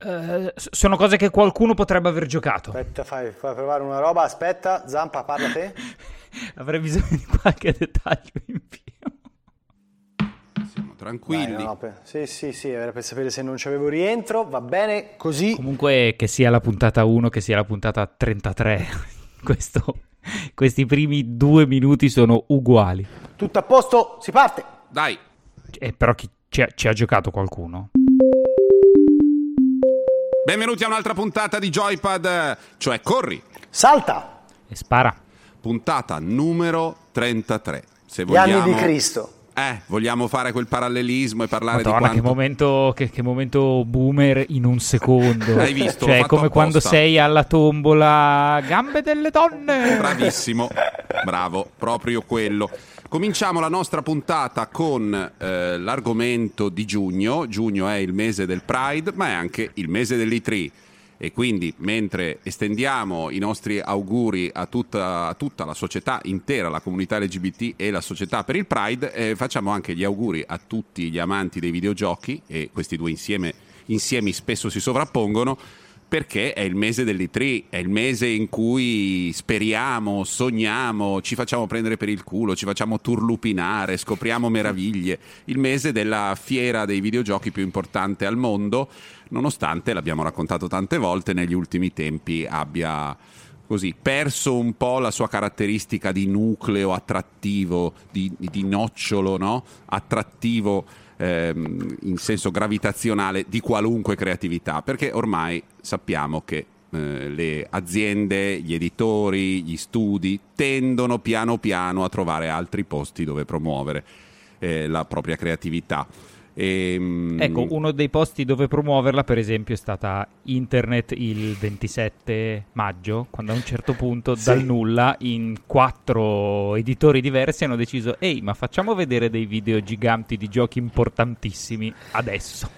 Uh, sono cose che qualcuno potrebbe aver giocato. Aspetta, fai, fai provare una roba. Aspetta, Zampa, parla te. Avrei bisogno di qualche dettaglio in più. Siamo tranquilli. Dai, no, per... Sì, sì, sì, era per sapere se non c'avevo rientro. Va bene così. Comunque, che sia la puntata 1, che sia la puntata 33. Questo, questi primi due minuti sono uguali. Tutto a posto, si parte. Dai. Eh, però chi, ci, ha, ci ha giocato qualcuno? Benvenuti a un'altra puntata di Joypad, cioè corri. Salta. E spara. Puntata numero 33. Se Gli vogliamo... anni di Cristo. Eh, vogliamo fare quel parallelismo e parlare Madonna, di quanto... che momento, che, che momento boomer in un secondo. Hai visto? Cioè, come quando apposta. sei alla tombola gambe delle donne. Bravissimo, bravo, proprio quello. Cominciamo la nostra puntata con eh, l'argomento di giugno. Giugno è il mese del Pride, ma è anche il mese dell'E3. E quindi, mentre estendiamo i nostri auguri a tutta, a tutta la società intera, la comunità LGBT e la società per il Pride, eh, facciamo anche gli auguri a tutti gli amanti dei videogiochi, e questi due insieme, insiemi spesso si sovrappongono, perché è il mese dell'E3, è il mese in cui speriamo, sogniamo, ci facciamo prendere per il culo, ci facciamo turlupinare, scopriamo meraviglie, il mese della fiera dei videogiochi più importante al mondo, nonostante, l'abbiamo raccontato tante volte, negli ultimi tempi abbia così perso un po' la sua caratteristica di nucleo attrattivo, di, di nocciolo no? attrattivo ehm, in senso gravitazionale di qualunque creatività, perché ormai sappiamo che eh, le aziende, gli editori, gli studi tendono piano piano a trovare altri posti dove promuovere eh, la propria creatività. E, Ecco, uno dei posti dove promuoverla, per esempio, è stata internet il 27 maggio, quando a un certo punto, Sì. dal nulla, in quattro editori diversi hanno deciso: Ehi, ma facciamo vedere dei video giganti di giochi importantissimi adesso.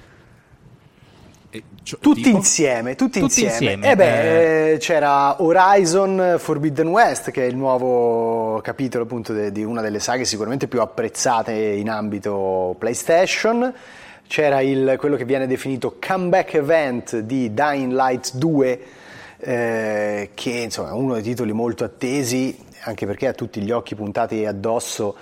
Cioè, Tutti tipo? insieme, tutti, Tutti insieme. insieme, E beh, eh, c'era Horizon Forbidden West, che è il nuovo capitolo appunto de- di una delle saghe sicuramente più apprezzate in ambito PlayStation. C'era il- quello che viene definito comeback event di Dying Light 2, eh, che insomma è uno dei titoli molto attesi, anche perché ha tutti gli occhi puntati addosso.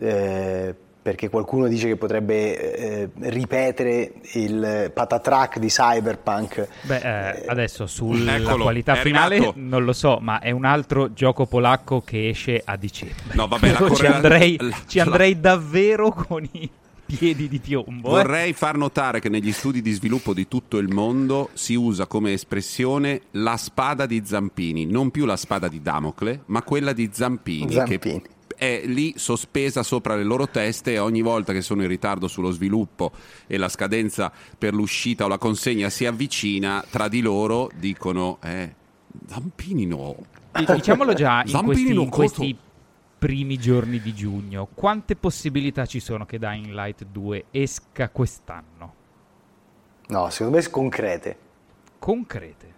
eh, perché qualcuno dice che potrebbe eh, ripetere il patatrack di Cyberpunk. Beh, eh, adesso sulla Eccolo, qualità finale arrivato. non lo so, ma è un altro gioco polacco che esce a dicembre. No, vabbè, la Io ci correla- andrei, la- ci la- andrei davvero con i piedi di piombo. eh. Vorrei far notare che negli studi di sviluppo di tutto il mondo si usa come espressione la spada di Zampini, non più la spada di Damocle, ma quella di Zampini, Zampini. che è lì sospesa sopra le loro teste e ogni volta che sono in ritardo sullo sviluppo e la scadenza per l'uscita o la consegna si avvicina, tra di loro dicono eh, Zampini no. Di- Diciamolo già in questi, in questi primi giorni di giugno, quante possibilità ci sono che Dying Light 2 esca quest'anno? No, secondo me concrete. Concrete.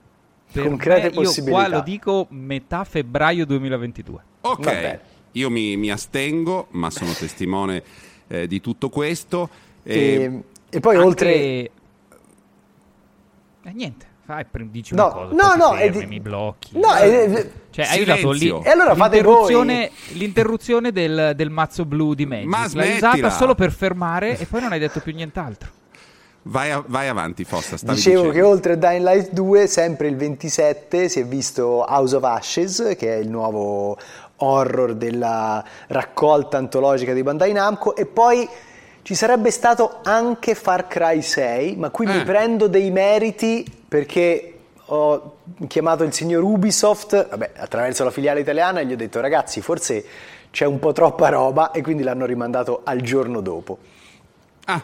Per Concrete me, io possibilità. qua lo dico metà febbraio 2022. Ok, Va bene. Io mi, mi astengo, ma sono testimone eh, di tutto questo. E, E- e poi Anche- oltre... Eh, niente, fai, dici No, una cosa, no, no, fermi, di- mi blocchi. No, è- Cioè, hai usato lì. E allora l'interruzione, l'interruzione del, del mazzo blu di Magic. Ma L'hai usata solo per fermare e poi non hai detto più nient'altro. vai, a- vai avanti, Fossa. Dicevo dicendo. che oltre a Dying Light 2, sempre il 27 si è visto House of Ashes, che è il nuovo horror della raccolta antologica di Bandai Namco, e poi ci sarebbe stato anche Far Cry 6, ma qui mi Eh. prendo dei meriti perché ho chiamato il signor Ubisoft, vabbè, attraverso la filiale italiana, e gli ho detto ragazzi, forse c'è un po' troppa roba, e quindi l'hanno rimandato al giorno dopo. Ah,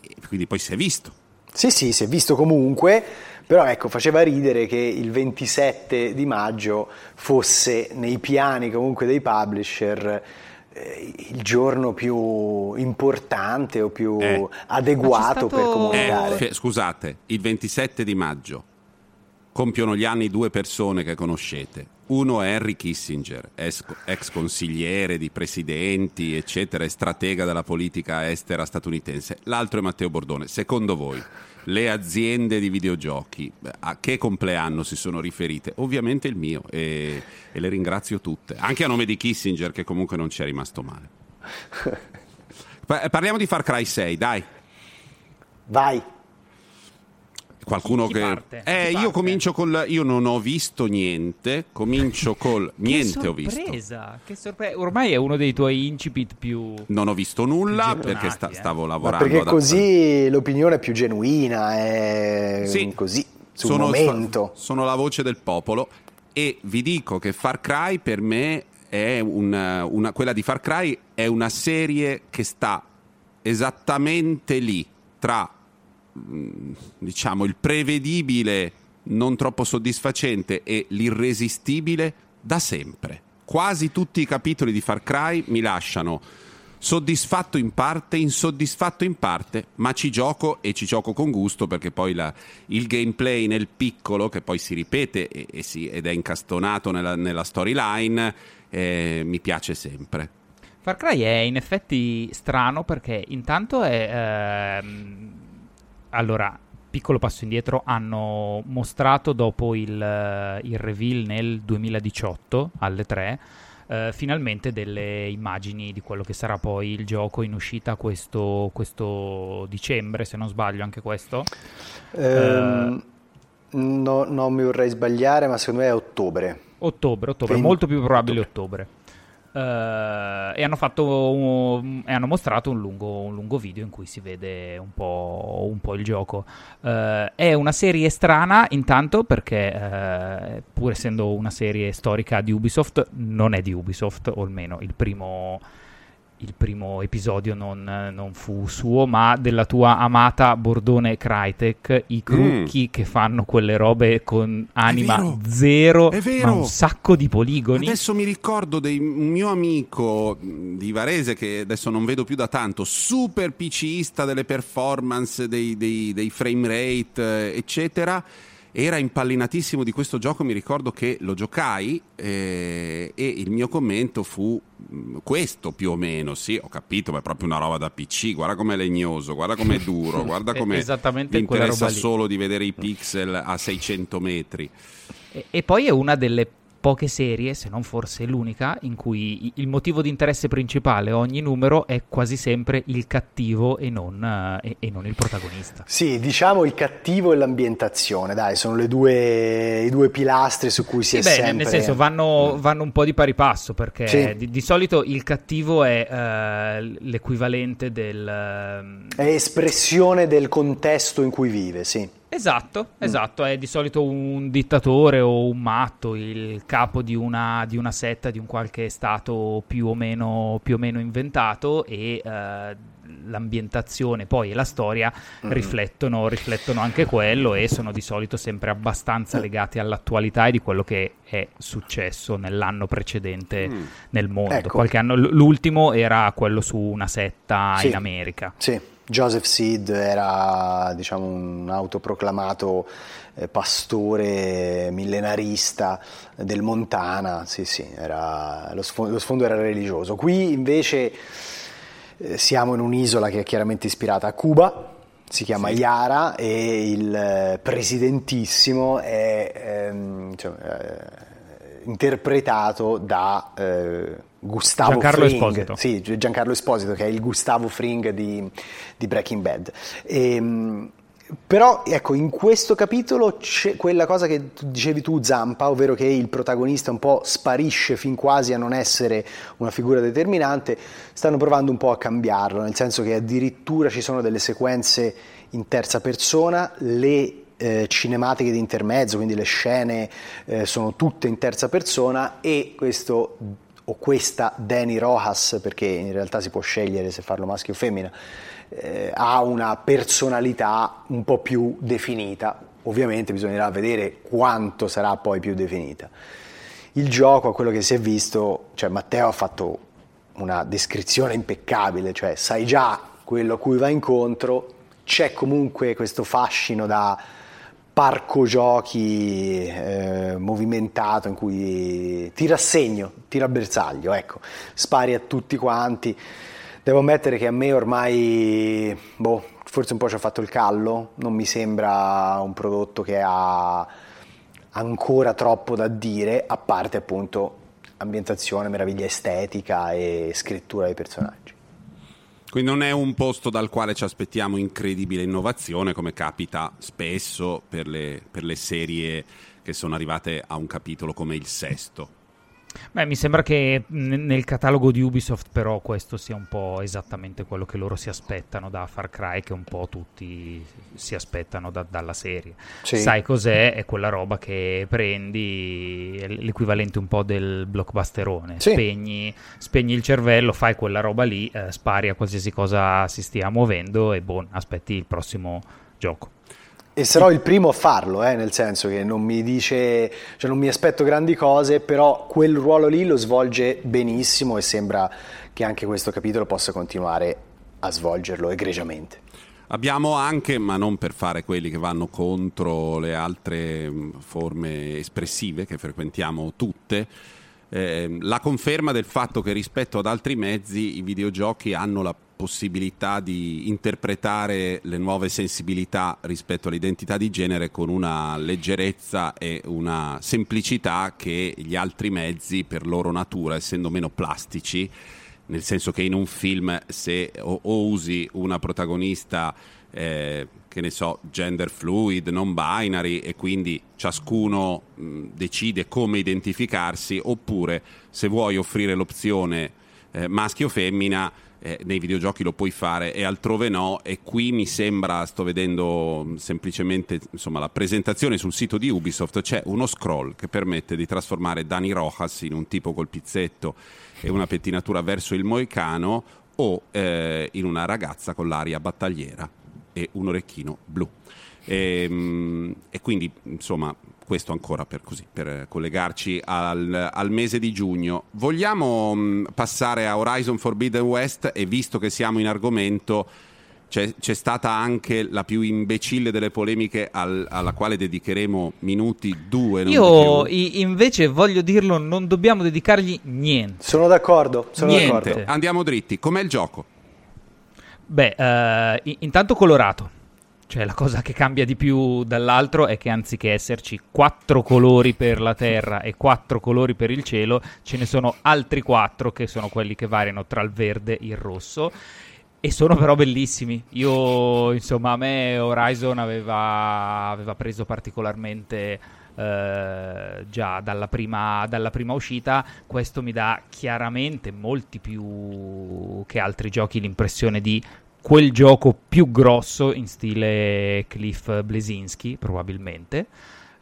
E quindi poi si è visto. Sì, sì, si è visto comunque, però ecco, faceva ridere che il 27 di maggio fosse nei piani comunque dei publisher eh, il giorno più importante o più Eh. adeguato c'è per stato- comunicare. Eh, scusate, il 27 di maggio. Compiono gli anni due persone che conoscete. Uno è Henry Kissinger, ex, consigliere di presidenti, eccetera, e stratega della politica estera statunitense. L'altro è Matteo Bordone. Secondo voi, le aziende di videogiochi a che compleanno si sono riferite? Ovviamente il mio e, e le ringrazio tutte, anche a nome di Kissinger che comunque non ci è rimasto male. Parliamo di Far Cry 6, dai. Vai. Qualcuno chi che. parte? Chi Eh, io parte? comincio col. Io non ho visto niente. Comincio col. niente che ho visto. sorpresa, Che sorpresa! Ormai è uno dei tuoi incipit più... Non ho visto nulla perché sta- eh. stavo Ma lavorando. perché ad- così l'opinione è più genuina, è Sì. così, sul sono, momento. sono la voce del popolo e vi dico che Far Cry per me è una, una- quella di Far Cry è una serie che sta esattamente lì tra diciamo il prevedibile non troppo soddisfacente e l'irresistibile da sempre. Quasi tutti i capitoli di Far Cry mi lasciano soddisfatto in parte, insoddisfatto in parte, ma ci gioco e ci gioco con gusto perché poi la- il gameplay nel piccolo, che poi si ripete e- e si- ed è incastonato nella, nella storyline, eh, mi piace sempre. Far Cry è in effetti strano perché intanto è... ehm, allora, piccolo passo indietro, hanno mostrato dopo il, eh, il reveal nel 2018 alle 3 eh, finalmente delle immagini di quello che sarà poi il gioco in uscita questo, questo dicembre, se non sbaglio anche questo. Ehm, no- non mi vorrei sbagliare, ma secondo me è ottobre. Ottobre, ottobre, Quindi- molto più probabile ottobre. Eh, e hanno fatto un- e hanno mostrato un lungo, un lungo video in cui si vede un po', un po' il gioco. Eh, è una serie strana intanto perché eh, pur essendo una serie storica di Ubisoft non è di Ubisoft o almeno il primo, il primo episodio non, non fu suo ma della tua amata Bordone Crytek i crucchi che fanno quelle robe con anima vero, zero è vero. ma un sacco di poligoni Adesso mi ricordo di un mio amico di Varese che adesso non vedo più da tanto, super PCista delle performance, dei, dei- dei frame rate, eccetera. Era impallinatissimo di questo gioco, mi ricordo che lo giocai eh, e il mio commento fu mh, questo più o meno, sì, ho capito, ma è proprio una roba da PC, guarda com'è legnoso, guarda com'è duro, guarda È come esattamente quella interessa solo di vedere i pixel a 600 metri. E, e poi è una delle poche serie, se non forse l'unica, in cui il motivo di interesse principale ogni numero è quasi sempre il cattivo e non, eh, e- e non il protagonista. Sì, diciamo il cattivo e l'ambientazione, dai, sono le due, i due pilastri su cui si Sì, è beh, sempre... nel senso vanno, vanno un po' di pari passo perché Sì. di, di solito il cattivo è eh, l'equivalente del... ehm, È espressione del contesto in cui vive, sì. Esatto, esatto, è di solito un dittatore o un matto, il capo di una, di una setta di un qualche stato più o meno, più o meno inventato e eh, l'ambientazione poi e la storia riflettono, riflettono anche quello e sono di solito sempre abbastanza legati all'attualità e di quello che è successo nell'anno precedente Mm. nel mondo. Ecco. Qualche anno, l'ultimo era quello su una setta Sì. in America. Sì, Joseph Seed era diciamo, un autoproclamato eh, pastore millenarista del Montana, sì sì, era- lo, sfondo, lo sfondo era religioso. Qui invece eh, siamo in un'isola che è chiaramente ispirata a Cuba, si chiama Yara e il eh, presidentissimo è ehm, diciamo, eh, interpretato da eh, Gustavo Giancarlo Fring. Esposito. Sì, Giancarlo Esposito che è il Gustavo Fring di, di Breaking Bad. Ehm, però ecco, in questo capitolo c'è quella cosa che dicevi tu Zampa, ovvero che il protagonista un po' sparisce fin quasi a non essere una figura determinante, stanno provando un po' a cambiarlo, nel senso che addirittura ci sono delle sequenze in terza persona, le eh, cinematiche di intermezzo, quindi le scene eh, sono tutte in terza persona e questo o questa Danny Rojas, perché in realtà si può scegliere se farlo maschio o femmina, eh, ha una personalità un po' più definita. Ovviamente bisognerà vedere quanto sarà poi più definita. Il gioco, a quello che si è visto, cioè Matteo ha fatto una descrizione impeccabile, cioè sai già quello a cui va incontro, c'è comunque questo fascino da parco giochi eh, movimentato in cui ti rassegno, ti rabbersaglio, ecco, spari a tutti quanti. Devo ammettere che a me ormai, boh, forse un po' ci ha fatto il callo, non mi sembra un prodotto che ha ancora troppo da dire, a parte appunto ambientazione, meraviglia estetica e scrittura dei personaggi. Quindi non è un posto dal quale ci aspettiamo incredibile innovazione, come capita spesso per le, per le serie che sono arrivate a un capitolo come il sesto. Beh, mi sembra che nel catalogo di Ubisoft però questo sia un po' esattamente quello che loro si aspettano da Far Cry, che un po' tutti si aspettano da, dalla serie. Sì. Sai cos'è? È quella roba che prendi, l'equivalente un po' del blockbusterone. Sì. Spegni, spegni, il cervello, fai quella roba lì, eh, spari a qualsiasi cosa si stia muovendo e boh, aspetti il prossimo gioco. E sarò il primo a farlo, eh, nel senso che non mi dice, cioè non mi aspetto grandi cose, però quel ruolo lì lo svolge benissimo e sembra che anche questo capitolo possa continuare a svolgerlo egregiamente. Abbiamo anche, ma non per fare quelli che vanno contro le altre mm, forme espressive che frequentiamo tutte, eh, la conferma del fatto che rispetto ad altri mezzi i videogiochi hanno la possibilità di interpretare le nuove sensibilità rispetto all'identità di genere con una leggerezza e una semplicità che gli altri mezzi per loro natura, essendo meno plastici, nel senso che in un film se o, o usi una protagonista eh, che ne so, gender fluid, non binary e quindi ciascuno mh, decide come identificarsi oppure se vuoi offrire l'opzione eh, maschio o femmina eh, nei videogiochi lo puoi fare e altrove no e qui mi sembra, sto vedendo mm, semplicemente insomma, la presentazione sul sito di Ubisoft, c'è uno scroll che permette di trasformare Dani Rojas in un tipo col pizzetto e una pettinatura verso il moicano o eh, in una ragazza con l'aria battagliera e un orecchino blu. E, ehm, e quindi insomma questo ancora per, così, per collegarci al, al, mese di giugno. Vogliamo mh, mm, passare a Horizon Forbidden West e visto che siamo in argomento c'è, c'è stata anche la più imbecille delle polemiche al, alla quale dedicheremo minuti due. Io i, invece voglio dirlo, non dobbiamo dedicargli niente. Sono d'accordo. Sono niente. d'accordo. Andiamo dritti. Com'è il gioco? Beh, uh, intanto colorato cioè la cosa che cambia di più dall'altro è che anziché esserci quattro colori per la terra e quattro colori per il cielo, ce ne sono altri quattro che sono quelli che variano tra il verde e il rosso. E sono però bellissimi. Io, insomma, a me Horizon aveva, aveva preso particolarmente eh, già dalla prima, dalla prima uscita. Questo mi dà chiaramente molti più che altri giochi l'impressione di quel gioco più grosso in stile Cliff Blesinski, probabilmente.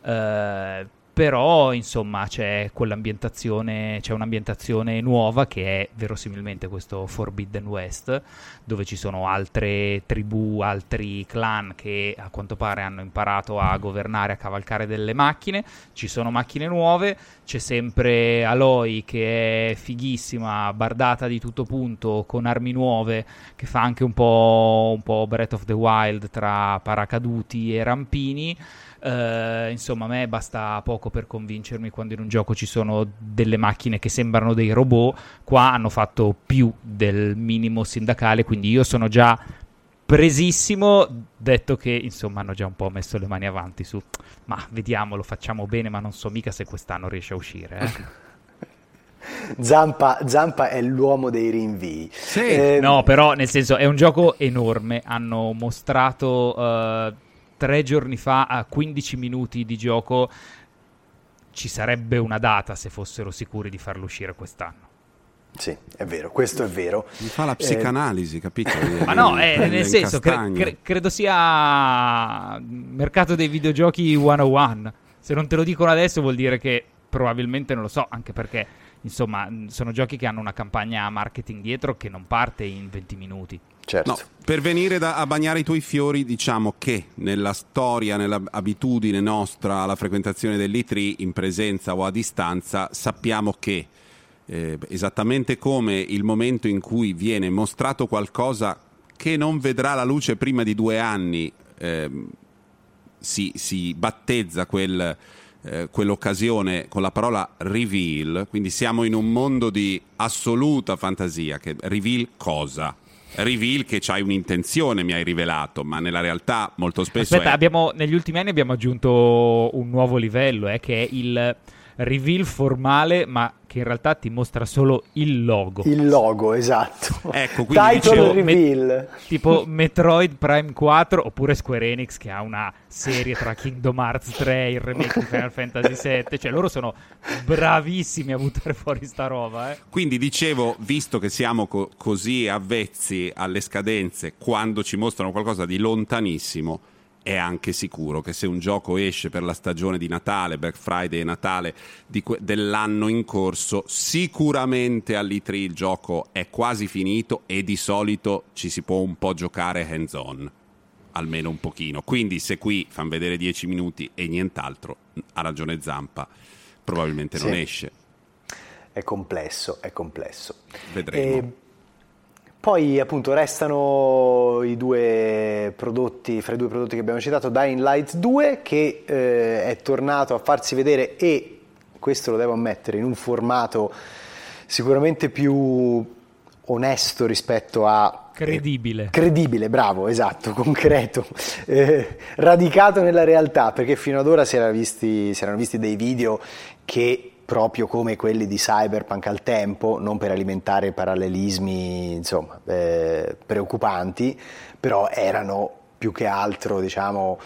Uh, però insomma c'è quell'ambientazione, c'è un'ambientazione nuova che è verosimilmente questo Forbidden West, dove ci sono altre tribù, altri clan che a quanto pare hanno imparato a governare, a cavalcare delle macchine, ci sono macchine nuove, c'è sempre Aloy che è fighissima, bardata di tutto punto, con armi nuove, che fa anche un po', un po' Breath of the Wild tra paracaduti e rampini. Uh, insomma, a me basta poco per convincermi quando in un gioco ci sono delle macchine che sembrano dei robot. Qua hanno fatto più del minimo sindacale, quindi io sono già presissimo, detto che insomma hanno già un po' messo le mani avanti su ma vediamo, lo facciamo bene, ma non so mica se quest'anno riesce a uscire. Eh. Zampa, Zampa, è l'uomo dei rinvii. Sì. Eh, no, però nel senso è un gioco enorme. Hanno mostrato uh, tre giorni fa a 15 minuti di gioco ci sarebbe una data se fossero sicuri di farlo uscire quest'anno. Sì, è vero, questo è vero. Mi fa la psicanalisi, eh... capito? Ma no, eh, nel senso, cre- cre- credo sia mercato dei videogiochi 101. Se non te lo dicono adesso vuol dire che probabilmente non lo so, anche perché insomma sono giochi che hanno una campagna marketing dietro che non parte in 20 minuti. Certo. No, per venire da, a bagnare i tuoi fiori, diciamo che nella storia, nell'abitudine nostra alla frequentazione dell'E3, in presenza o a distanza, sappiamo che eh, esattamente come il momento in cui viene mostrato qualcosa che non vedrà la luce prima di due anni, eh, si, si battezza quel, eh, quell'occasione con la parola reveal, quindi siamo in un mondo di assoluta fantasia. Che reveal cosa? Reveal che c'hai un'intenzione, mi hai rivelato, ma nella realtà molto spesso. Aspetta, è... abbiamo, negli ultimi anni abbiamo aggiunto un nuovo livello, eh, che è il reveal formale, ma che in realtà ti mostra solo il logo. Il logo, esatto. Ecco, quindi Title dicevo, reveal. Me- tipo Metroid Prime 4 oppure Square Enix che ha una serie tra Kingdom Hearts 3 e il remake di Final Fantasy 7, cioè loro sono bravissimi a buttare fuori sta roba, eh. Quindi dicevo, visto che siamo co- così avvezzi alle scadenze quando ci mostrano qualcosa di lontanissimo, è anche sicuro che se un gioco esce per la stagione di Natale, Black Friday e Natale que- dell'anno in corso, sicuramente all'E3 il gioco è quasi finito e di solito ci si può un po' giocare hands on, almeno un pochino. Quindi se qui fanno vedere 10 minuti e nient'altro, ha ragione Zampa, probabilmente sì. non esce. È complesso, è complesso. Vedremo. E poi appunto restano i due prodotti, fra i due prodotti che abbiamo citato, Dying Light 2 che eh, è tornato a farsi vedere e questo lo devo ammettere in un formato sicuramente più onesto rispetto a Credibile. Eh, credibile, bravo, esatto, concreto, eh, radicato nella realtà, perché fino ad ora si, visti, si erano visti dei video che proprio come quelli di Cyberpunk al tempo, non per alimentare parallelismi insomma, eh, preoccupanti, però erano più che altro diciamo,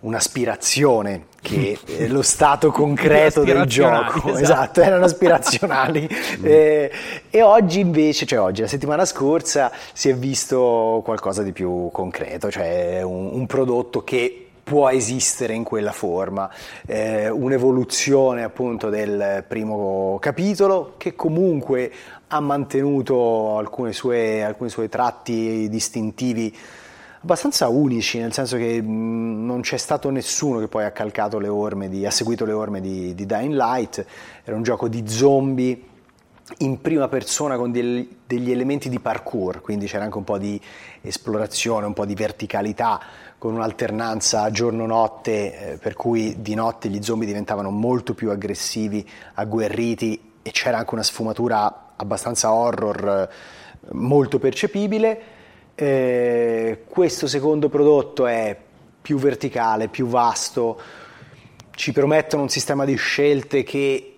un'aspirazione che è lo stato concreto del gioco, esatto, esatto erano aspirazionali. Eh, e oggi invece, cioè oggi, la settimana scorsa si è visto qualcosa di più concreto, cioè un, un prodotto che può esistere in quella forma, eh, un'evoluzione appunto del primo capitolo che comunque ha mantenuto suoi, alcuni suoi tratti distintivi abbastanza unici, nel senso che mh, non c'è stato nessuno che poi ha calcato le orme di, ha seguito le orme di, di Dying Light, era un gioco di zombie in prima persona con del, degli elementi di parkour, quindi c'era anche un po' di esplorazione, un po' di verticalità, con un'alternanza giorno-notte, eh, per cui di notte gli zombie diventavano molto più aggressivi, agguerriti e c'era anche una sfumatura abbastanza horror eh, molto percepibile. Eh, questo secondo prodotto è più verticale, più vasto, ci promettono un sistema di scelte che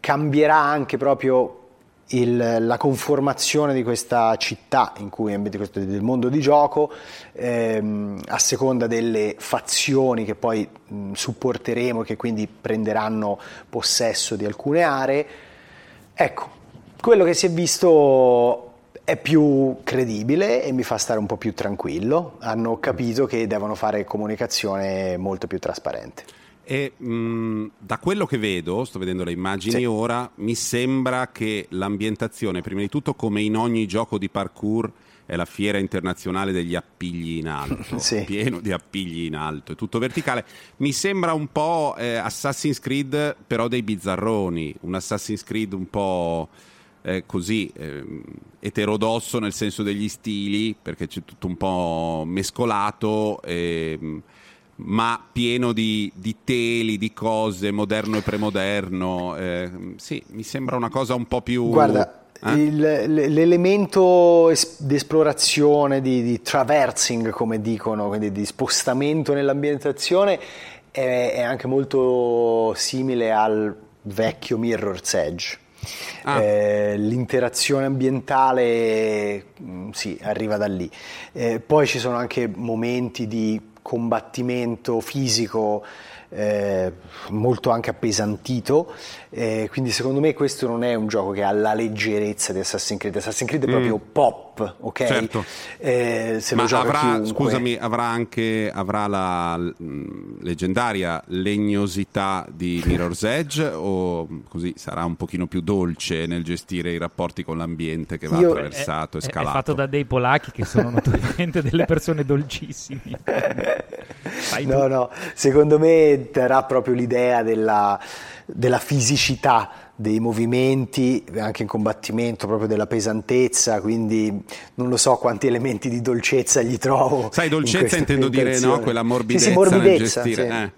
cambierà anche proprio il, la conformazione di questa città cui del mondo di gioco ehm, a seconda delle fazioni che poi mh, supporteremo e che quindi prenderanno possesso di alcune aree. Ecco quello che si è visto è più credibile e mi fa stare un po' più tranquillo. Hanno capito che devono fare comunicazione molto più trasparente e mh, da quello che vedo, sto vedendo le immagini sì. ora, mi sembra che l'ambientazione, prima di tutto come in ogni gioco di parkour, è la fiera internazionale degli appigli in alto, sì. pieno di appigli in alto, è tutto verticale. Mi sembra un po' eh, Assassin's Creed, però dei bizzarroni, un Assassin's Creed un po' eh, così eh, eterodosso nel senso degli stili, perché c'è tutto un po' mescolato. E, ma pieno di, di, teli, di cose, moderno e premoderno. Eh, sì, mi sembra una cosa un po' più... Guarda, eh? Il, l'elemento di esplorazione, di, di, traversing, come dicono, quindi di spostamento nell'ambientazione, è, è anche molto simile al vecchio Mirror's Edge. Ah. Eh, l'interazione ambientale mm, sì, arriva da lì. Eh, poi ci sono anche momenti di combattimento fisico eh, molto anche appesantito, eh, quindi secondo me questo non è un gioco che ha la leggerezza di Assassin's Creed, Assassin's Creed è proprio mm. pop, ok? Certo. Eh, se Ma avrà, scusami, avrà anche avrà la mh, leggendaria legnosità di Mirror's Edge o così sarà un pochino più dolce nel gestire i rapporti con l'ambiente che va Io, attraversato è, e scalato? È fatto da dei polacchi che sono notoriamente delle persone dolcissime. no, no, secondo me darà proprio l'idea della, della fisicità dei movimenti, anche in combattimento, proprio della pesantezza, quindi non lo so quanti elementi di dolcezza gli trovo. Sai, dolcezza in intendo dire no, quella morbidezza, sì, sì, morbidezza nel gestire. Sì. Eh,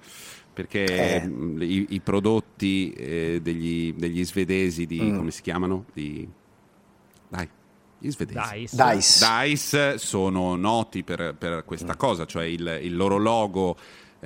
perché eh. i, i, prodotti eh, degli, degli, svedesi di, mm. come si chiamano? Di... Dai. Gli svedesi. Dice. Dice. Dice sono noti per, per questa mm. cosa, cioè il, il loro logo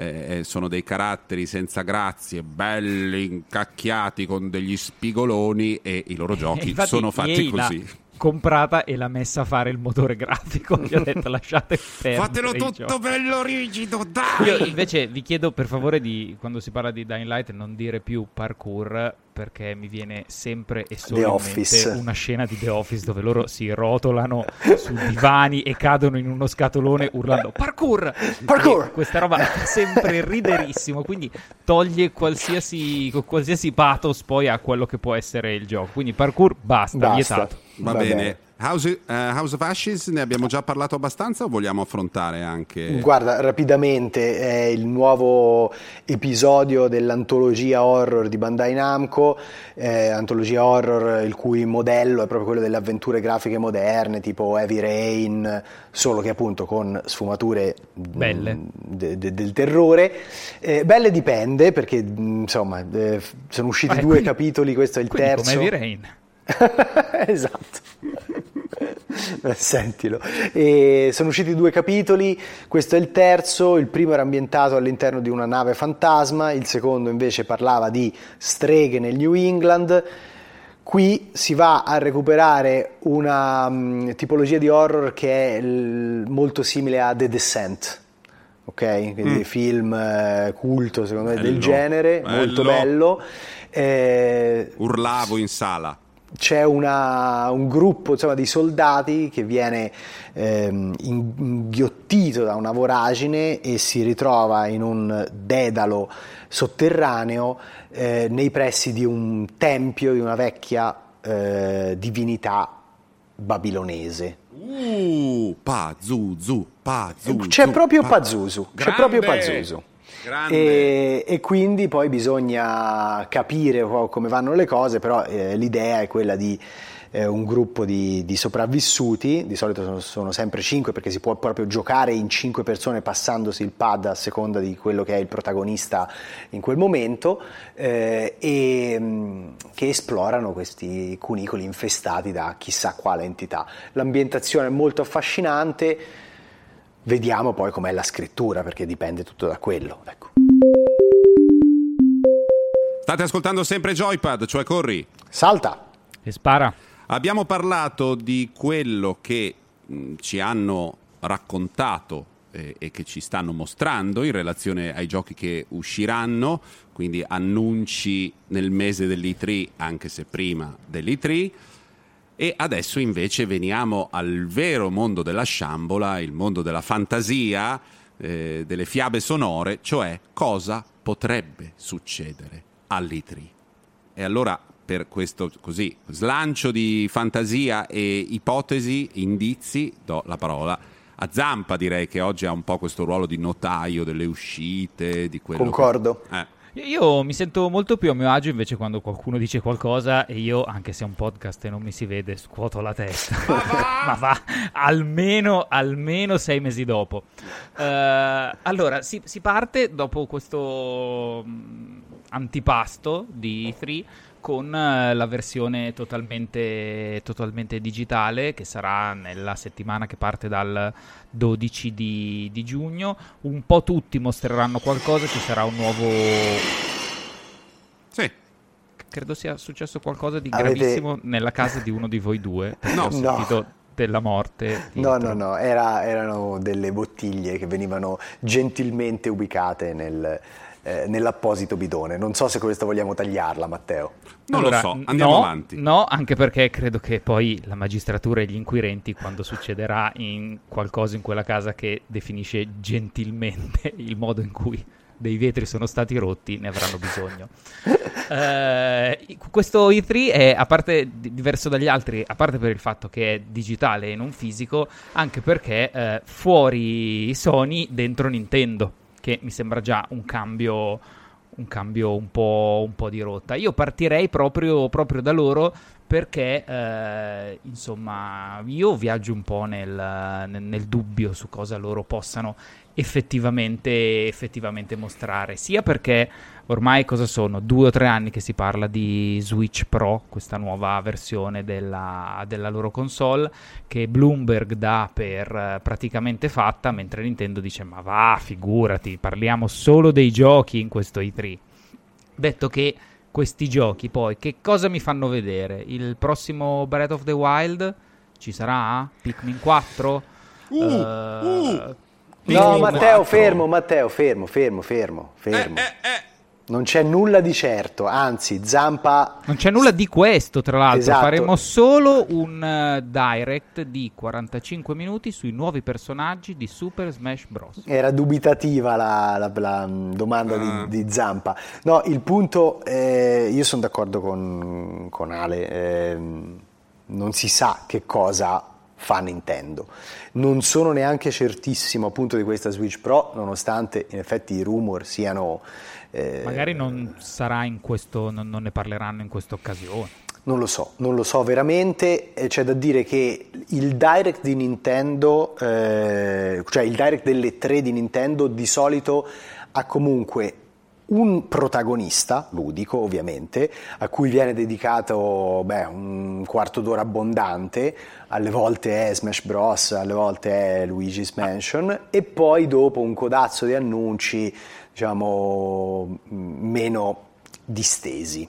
eh, eh, sono dei caratteri senza grazie, belli incacchiati con degli spigoloni e i loro giochi sono fatti così comprata e l'ha messa a fare il motore grafico. Gli ho detto lasciate perdere. Fatelo tutto bello rigido, dai! Io invece vi chiedo per favore di, quando si parla di Dying Light, non dire più parkour perché mi viene sempre e solo una scena di The Office dove loro si rotolano su divani e cadono in uno scatolone urlando parkour! Parkour! E questa roba è sempre riderissimo, quindi toglie qualsiasi, qualsiasi pathos poi a quello che può essere il gioco. Quindi parkour basta, basta. vietato. Va, Va bene. bene. House, uh, House, of Ashes ne abbiamo già parlato abbastanza o vogliamo affrontare anche... Guarda, rapidamente è il nuovo episodio dell'antologia horror di Bandai Namco, eh, antologia horror il cui modello è proprio quello delle avventure grafiche moderne tipo Heavy Rain, solo che appunto con sfumature belle de, de, del terrore. Eh, belle dipende perché insomma eh, sono usciti ah, due quindi, capitoli, questo è il terzo. Come Heavy Rain. esatto. Sentilo. E sono usciti due capitoli, questo è il terzo, il primo era ambientato all'interno di una nave fantasma, il secondo invece parlava di streghe nel New England. Qui si va a recuperare una um, tipologia di horror che è l- molto simile a The Descent. Ok? Quindi mm. film eh, culto secondo me del genere, bello. molto bello. Eh, Urlavo in sala c'è una, un gruppo insomma, di soldati che viene ehm, inghiottito da una voragine e si ritrova in un dedalo sotterraneo eh, nei pressi di un tempio di una vecchia eh, divinità babilonese. Uh, Pazuzu, Pazuzu. C'è proprio Pazuzu, c'è proprio Pazuzu. E, e, quindi poi bisogna capire come vanno le cose, però eh, l'idea è quella di eh, un gruppo di, di, sopravvissuti, di solito sono, sono, sempre cinque perché si può proprio giocare in cinque persone passandosi il pad a seconda di quello che è il protagonista in quel momento, eh, e mm, che esplorano questi cunicoli infestati da chissà quale entità. L'ambientazione è molto affascinante Vediamo poi com'è la scrittura, perché dipende tutto da quello. Ecco. State ascoltando sempre Joypad, cioè corri. Salta. E spara. Abbiamo parlato di quello che mh, ci hanno raccontato eh, e che ci stanno mostrando in relazione ai giochi che usciranno, quindi annunci nel mese dell'E3, anche se prima dell'E3 e adesso invece veniamo al vero mondo della sciambola, il mondo della fantasia, eh, delle fiabe sonore, cioè cosa potrebbe succedere all'Itri. E allora per questo così slancio di fantasia e ipotesi, indizi, do la parola a Zampa direi che oggi ha un po' questo ruolo di notaio delle uscite, di quello Concordo. Che... Eh. Io mi sento molto più a mio agio invece quando qualcuno dice qualcosa e io, anche se è un podcast e non mi si vede, scuoto la testa. Ma va, almeno, almeno sei mesi dopo. Uh, allora, si, si, parte dopo questo um, antipasto di 3 con eh, la versione totalmente, totalmente, digitale che sarà nella settimana che parte dal 12 di, di, giugno. Un po' tutti mostreranno qualcosa, ci sarà un nuovo... Sì. Credo sia successo qualcosa di Avete... gravissimo nella casa di uno di voi due. No, ho sentito... No della morte. No, no, no, Era, erano delle bottiglie che venivano gentilmente ubicate nel, eh, nell'apposito bidone. Non so se questa vogliamo tagliarla, Matteo. Non allora, lo so, andiamo no, avanti. No, anche perché credo che poi la magistratura e gli inquirenti, quando succederà in qualcosa in quella casa che definisce gentilmente il modo in cui dei vetri sono stati rotti, ne avranno bisogno. uh, questo E3 è, a parte diverso dagli altri, a parte per il fatto che è digitale e non fisico, anche perché uh, fuori Sony, dentro Nintendo che mi sembra già un cambio un cambio un po', un po', di rotta. Io partirei proprio, proprio da loro perché eh, insomma io viaggio un po' nel, nel, nel, dubbio su cosa loro possano effettivamente, effettivamente mostrare, sia perché ormai cosa sono? Due o tre anni che si parla di Switch Pro, questa nuova versione della, della loro console, che Bloomberg dà per eh, praticamente fatta, mentre Nintendo dice ma va, figurati, parliamo solo dei giochi in questo E3. Detto che questi giochi poi, che cosa mi fanno vedere? Il prossimo Breath of the Wild ci sarà? Pikmin 4? Uh, uh, uh. No, Matteo, fermo, Matteo, fermo, fermo, fermo, fermo. Eh, eh, eh. Non c'è nulla di certo, anzi, Zampa. Non c'è nulla di questo, tra l'altro. Esatto. Faremo solo un uh, direct di 45 minuti sui nuovi personaggi di Super Smash Bros. Era dubitativa la, la, la mm, domanda uh. di, di, Zampa. No, il punto, eh, io sono d'accordo con, con Ale, eh, non si sa che cosa fa Nintendo. Non sono neanche certissimo appunto di questa Switch Pro, nonostante in effetti i rumor siano eh, Magari non sarà in questo, non, non ne parleranno in questa occasione. Non lo so, non lo so veramente, c'è da dire che il direct di Nintendo, eh, cioè il direct delle tre di Nintendo di solito ha comunque un protagonista ludico ovviamente a cui viene dedicato beh, un quarto d'ora abbondante alle volte è Smash Bros alle volte è Luigi's Mansion e poi dopo un codazzo di annunci diciamo, meno distesi.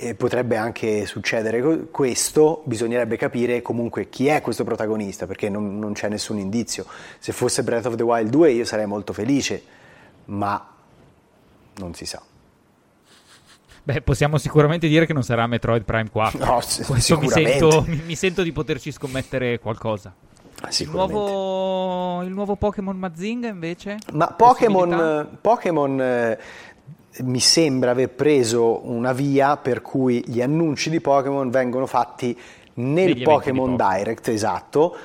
E potrebbe anche succedere questo, bisognerebbe capire comunque chi è questo protagonista, perché non, non, c'è nessun indizio. Se fosse Breath of the Wild 2 io sarei molto felice, ma non si sa. Beh, possiamo sicuramente dire che non sarà Metroid Prime 4. No, Questo mi sento, mi, mi sento di poterci scommettere qualcosa. Ah, il nuovo, il nuovo Pokémon Mazinga invece? Ma Pokémon, Pokémon eh, mi sembra aver preso una via per cui gli annunci di Pokémon vengono fatti nel Pokémon Direct, esatto,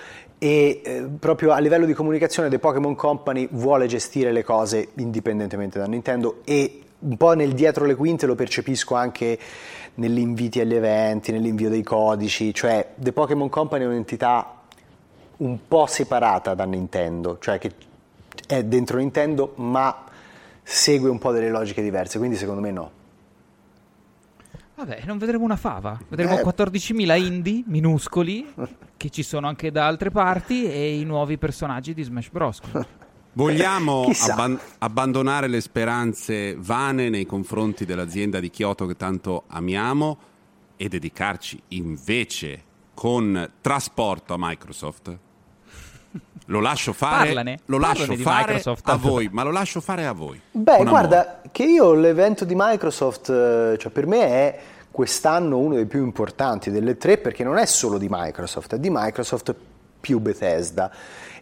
e eh, proprio a livello di comunicazione The Pokémon Company vuole gestire le cose indipendentemente da Nintendo e un po' nel dietro le quinte lo percepisco anche negli inviti agli eventi, nell'invio dei codici, cioè The Pokémon Company è un'entità un po' separata da Nintendo, cioè che è dentro Nintendo ma segue un po' delle logiche diverse, quindi secondo me no. Vabbè, non vedremo una fava, vedremo eh. 14.000 indie minuscoli che ci sono anche da altre parti e i nuovi personaggi di Smash Bros. Vogliamo abban- abbandonare le speranze vane nei confronti dell'azienda di Kyoto che tanto amiamo e dedicarci invece con trasporto a Microsoft? Lo lascio fare, Parlane. Lo lascio fare a voi, ma lo lascio fare a voi. Beh, guarda, che io l'evento di Microsoft, eh, cioè per me è quest'anno uno dei più importanti delle tre perché non è solo di Microsoft, è di Microsoft più Bethesda.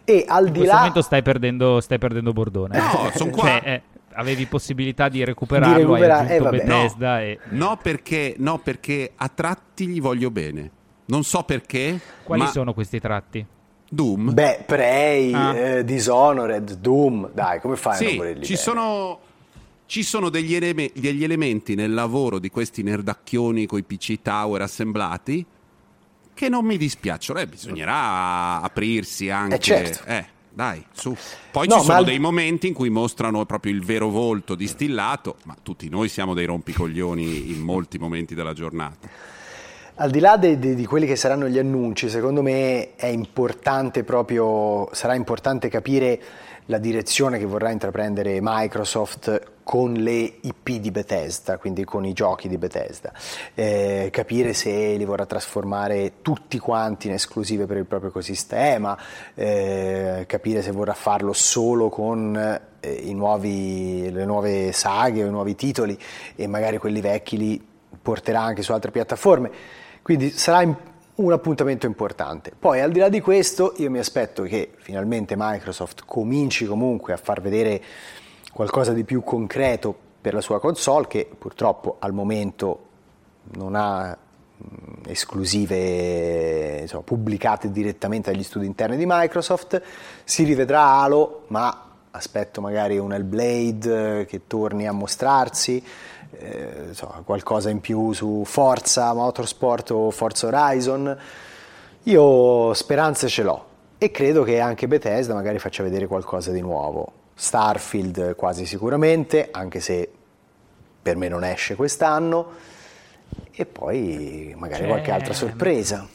E al In di là... momento stai perdendo, stai perdendo Bordone. No, sono qua. Cioè, eh, avevi possibilità di recuperarlo, di recuperare, eh, Bethesda no, e... no, perché, no, perché a tratti gli voglio bene. Non so perché. Quali ma... sono questi tratti? Doom? Beh, Prey, ah. eh, Dishonored, Doom, dai, come fai sì, a non volerli ci sono, ci sono degli, eleme- degli, elementi nel lavoro di questi nerdacchioni con i PC Tower assemblati che non mi dispiacciono. Eh, bisognerà aprirsi anche. Eh, certo. Eh, dai, su. Poi no, ci sono dei momenti in cui mostrano proprio il vero volto distillato, ma tutti noi siamo dei rompicoglioni in molti momenti della giornata. Al di là de, de, di quelli che saranno gli annunci, secondo me è importante proprio, sarà importante capire la direzione che vorrà intraprendere Microsoft con le IP di Bethesda, quindi con i giochi di Bethesda, eh, capire se li vorrà trasformare tutti quanti in esclusive per il proprio ecosistema, eh, capire se vorrà farlo solo con eh, nuovi, le nuove saghe o i nuovi titoli e magari quelli vecchi li porterà anche su altre piattaforme. Quindi sarà un appuntamento importante. Poi al di là di questo io mi aspetto che finalmente Microsoft cominci comunque a far vedere qualcosa di più concreto per la sua console che purtroppo al momento non ha esclusive insomma, pubblicate direttamente dagli studi interni di Microsoft. Si rivedrà Halo, ma aspetto magari un Hellblade che torni a mostrarsi, eh, so, qualcosa in più su Forza Motorsport o Forza Horizon. Io speranze ce l'ho e credo che anche Bethesda magari faccia vedere qualcosa di nuovo. Starfield quasi sicuramente, anche se per me non esce quest'anno, e poi magari C'è- qualche altra sorpresa.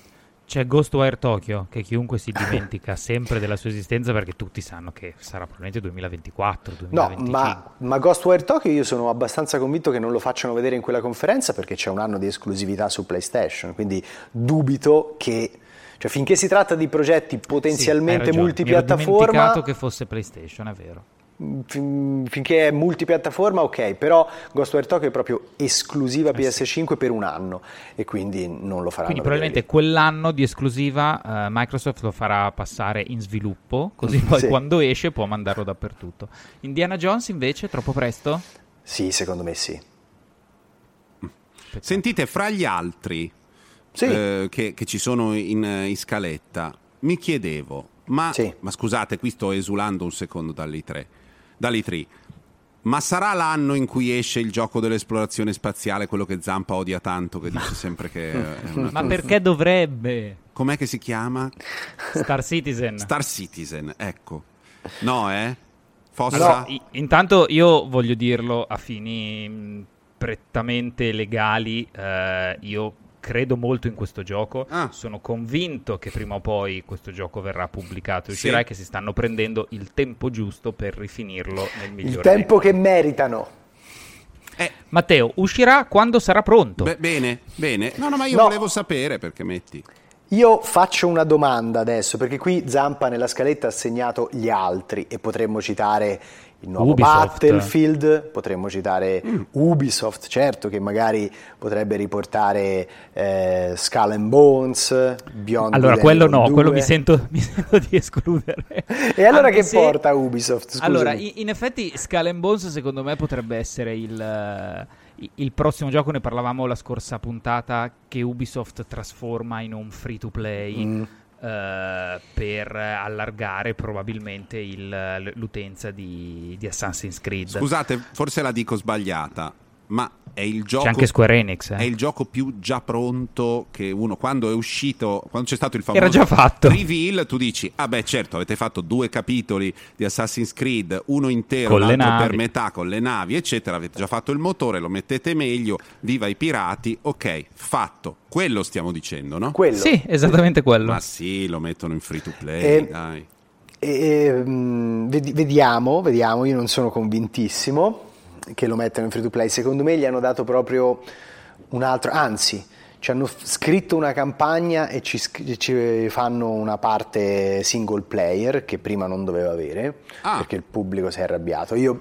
C'è Ghostwire Tokyo, che chiunque si dimentica sempre della sua esistenza perché tutti sanno che sarà probabilmente 2024, No, 2025. ma, ma Ghostwire Tokyo io sono abbastanza convinto che non lo facciano vedere in quella conferenza perché c'è un anno di esclusività su PlayStation, quindi dubito che, cioè finché si tratta di progetti Sì, potenzialmente ragione. Mi ero multipiattaforma, dimenticato che fosse PlayStation, è vero. Fin- finché è multipiattaforma ok, però Ghostwire Tokyo è proprio esclusiva Eh PS5 per un anno e quindi non lo faranno Quindi vedere probabilmente lì. quell'anno di esclusiva eh, Microsoft lo farà passare in sviluppo, così poi Sì. quando esce può mandarlo dappertutto. Indiana Jones invece, troppo presto? Sì, secondo me sì. Sentite, fra gli altri Sì. eh, che, che ci sono in, in scaletta, mi chiedevo, ma, Sì. ma scusate, qui sto esulando un secondo dall'I3, dall'I3, ma sarà l'anno in cui esce il gioco dell'esplorazione spaziale, quello che Zampa odia tanto, che dice sempre che una Ma perché dovrebbe? Com'è che si chiama? Star Citizen. Star Citizen, ecco. No, eh? Fossa? Allora, intanto io voglio dirlo a fini mh, prettamente legali, eh, io credo molto in questo gioco, Ah. sono convinto che prima o poi questo gioco verrà pubblicato e Sì. uscirà e che si stanno prendendo il tempo giusto per rifinirlo nel migliore Il tempo dei che meritano. Eh, Matteo, uscirà quando sarà pronto. beh, bene, bene. No, no, ma io No. volevo sapere perché metti. Io faccio una domanda adesso, perché qui Zampa nella scaletta ha segnato gli altri e potremmo citare il nuovo Ubisoft. Battlefield, potremmo citare Ubisoft, certo, che magari potrebbe riportare eh, Skull and Bones, Beyond allora, Good quello no, Evil quello 2. mi sento, mi sento di escludere. E allora Anche che se- porta Ubisoft? Scusami. Allora, in effetti Skull and Bones secondo me potrebbe essere il, eh, il prossimo gioco, ne parlavamo la scorsa puntata, che Ubisoft trasforma in un free to play Mm. Eh, per allargare probabilmente il- l'utenza di, di Assassin's Creed. Scusate, forse la dico sbagliata, ma è il gioco C'è anche Square Enix. eh. è il gioco più già pronto che uno quando è uscito quando c'è stato il famoso Era già fatto. reveal tu dici ah beh certo avete fatto due capitoli di Assassin's Creed uno intero Con l'altro per metà con le navi eccetera avete già fatto il motore lo mettete meglio viva i pirati ok fatto quello stiamo dicendo no? Quello. Sì, esattamente quello. ma sì lo mettono in free to play E- dai E, mm, vedi- vediamo, vediamo, io non sono convintissimo che lo mettano in free to play, secondo me gli hanno dato proprio un altro, anzi ci hanno scritto una campagna e ci, ci fanno una parte single player che prima non doveva avere Ah. perché il pubblico si è arrabbiato. Io,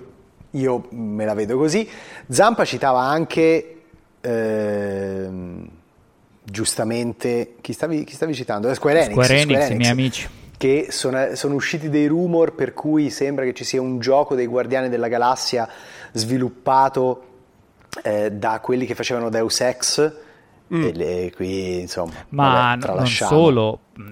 io me la vedo così. Zampa citava anche ehm, giustamente chi stavi, chi stavi citando? Eh, Square Enix. Square Enix, Square i miei amici. che sono, sono usciti dei rumor per cui sembra che ci sia un gioco dei Guardiani della Galassia sviluppato eh, da quelli che facevano Deus Ex e le- qui insomma Ma vabbè, no- non solo, mh,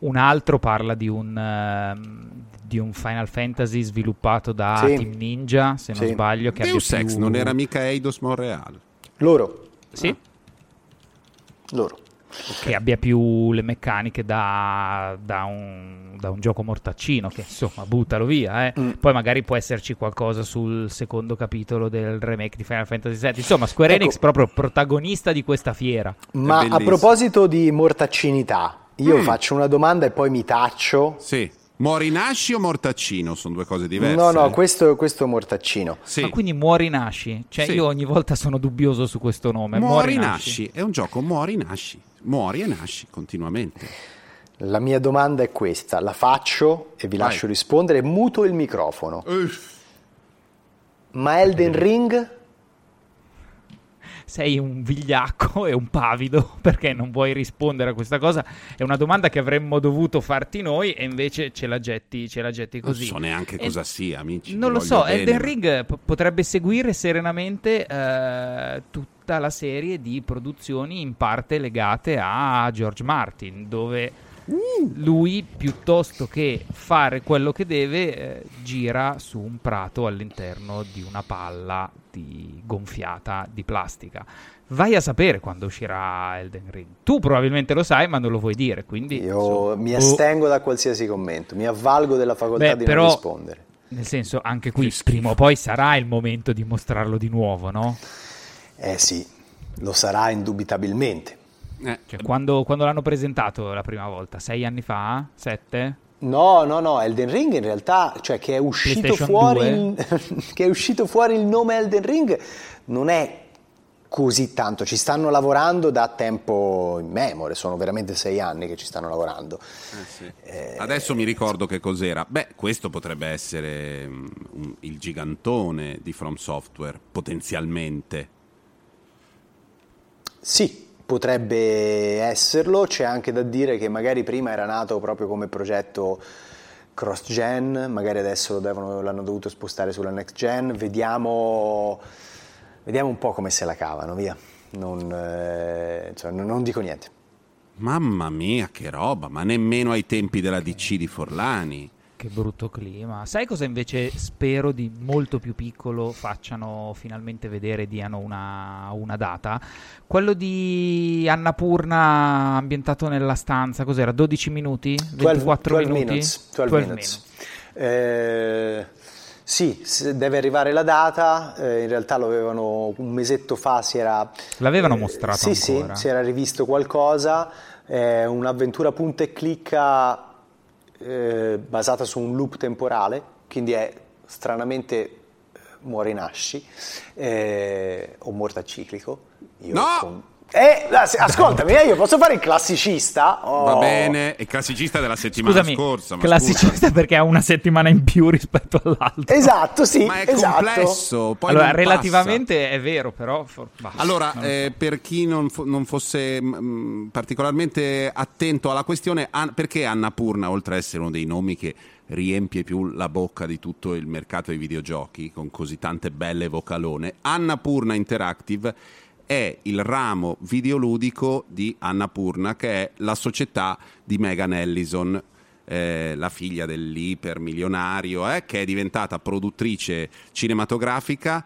un altro parla di un, ehm, di un Final Fantasy sviluppato da Sì. Team Ninja, se non Sì. sbaglio. Che Deus Ex più- non era mica Eidos Montreal loro, Sì, loro. Che abbia più le meccaniche da, da un, da un gioco mortaccino, che insomma buttalo via. eh. Mm. Poi magari può esserci qualcosa sul secondo capitolo del remake di Final Fantasy VII. Insomma, Square Ecco. Enix proprio protagonista di questa fiera. Ma a proposito di mortaccinità, io Mm. faccio una domanda e poi mi taccio. sì Mori Nasci o Mortaccino sono due cose diverse No, no, questo, questo è mortaccino. sì. Ma quindi muori nasci? Cioè Sì. io ogni volta sono dubbioso su questo nome. Muori, Muori nasci. è un gioco muori nasci, muori e nasci continuamente. La mia domanda è questa, la faccio e vi Vai. lascio rispondere, muto il microfono. Ma Elden Ring? Sei un vigliacco e un pavido perché non vuoi rispondere a questa cosa. È una domanda che avremmo dovuto farti noi e invece ce la getti, ce la getti Non così. so neanche E- cosa sia, amici. Non lo so, bene, Elden Ring p- potrebbe seguire serenamente eh, tutta la serie di produzioni in parte legate a George Martin, dove lui piuttosto che fare quello che deve eh, gira su un prato all'interno di una palla di gonfiata di plastica. Vai a sapere quando uscirà Elden Ring. Tu probabilmente lo sai ma non lo vuoi dire quindi io so, mi astengo oh. da qualsiasi commento mi avvalgo della facoltà Beh, di però, non rispondere. nel senso anche qui prima o poi sarà il momento di mostrarlo di nuovo no? Eh sì lo sarà indubitabilmente eh. Cioè, quando, quando, l'hanno presentato la prima volta? Sei anni fa? Sette? No, no, no, Elden Ring in realtà, cioè che è uscito, fuori il, che è uscito fuori il nome Elden Ring non è così tanto, ci stanno lavorando da tempo immemore, sono veramente sei anni che ci stanno lavorando. Eh sì. eh, Adesso mi ricordo che cos'era. Beh, questo potrebbe essere um, il gigantone di From Software, potenzialmente. Sì, potrebbe esserlo, c'è anche da dire che magari prima era nato proprio come progetto cross-gen, magari adesso devono, l'hanno dovuto spostare sulla next-gen, vediamo, vediamo, un po' come se la cavano, via, non, eh, cioè, non dico niente. Mamma mia, che roba, ma nemmeno ai tempi della DC di Forlani. Che brutto clima. Sai cosa invece spero di molto più piccolo facciano finalmente vedere diano una, una, data? Quello di Annapurna ambientato nella stanza, cos'era? 12 minuti? 24 12, 12 minuti? Minutes, 12, 12 minutes. Eh, sì, deve arrivare la data, eh, in realtà lo avevano un mesetto fa, si era... L'avevano eh, mostrato Sì, ancora. sì, si era rivisto qualcosa, un'avventura punta e clicca eh, basata su un loop temporale, quindi è stranamente eh, muore nasci eh, o morta ciclico. Io no! Con... Eh, ascoltami, eh, io posso fare il classicista? Oh. Va bene, il classicista della settimana Scusami, scorsa. Ma classicista scusa. perché ha una settimana in più rispetto all'altro. Esatto, sì. Ma è esatto. complesso. Poi allora, relativamente passa. è vero, però. For... Bah, allora, eh, per chi non, fo- non fosse mh, particolarmente attento alla questione, an- perché Anna Purna, oltre ad essere uno dei nomi che riempie più la bocca di tutto il mercato dei videogiochi con così tante belle vocalone, Anna Purna Interactive è il ramo videoludico di Annapurna, che è la società di Megan Ellison. Eh, la figlia dell'ipermilionario, eh, che è diventata produttrice cinematografica,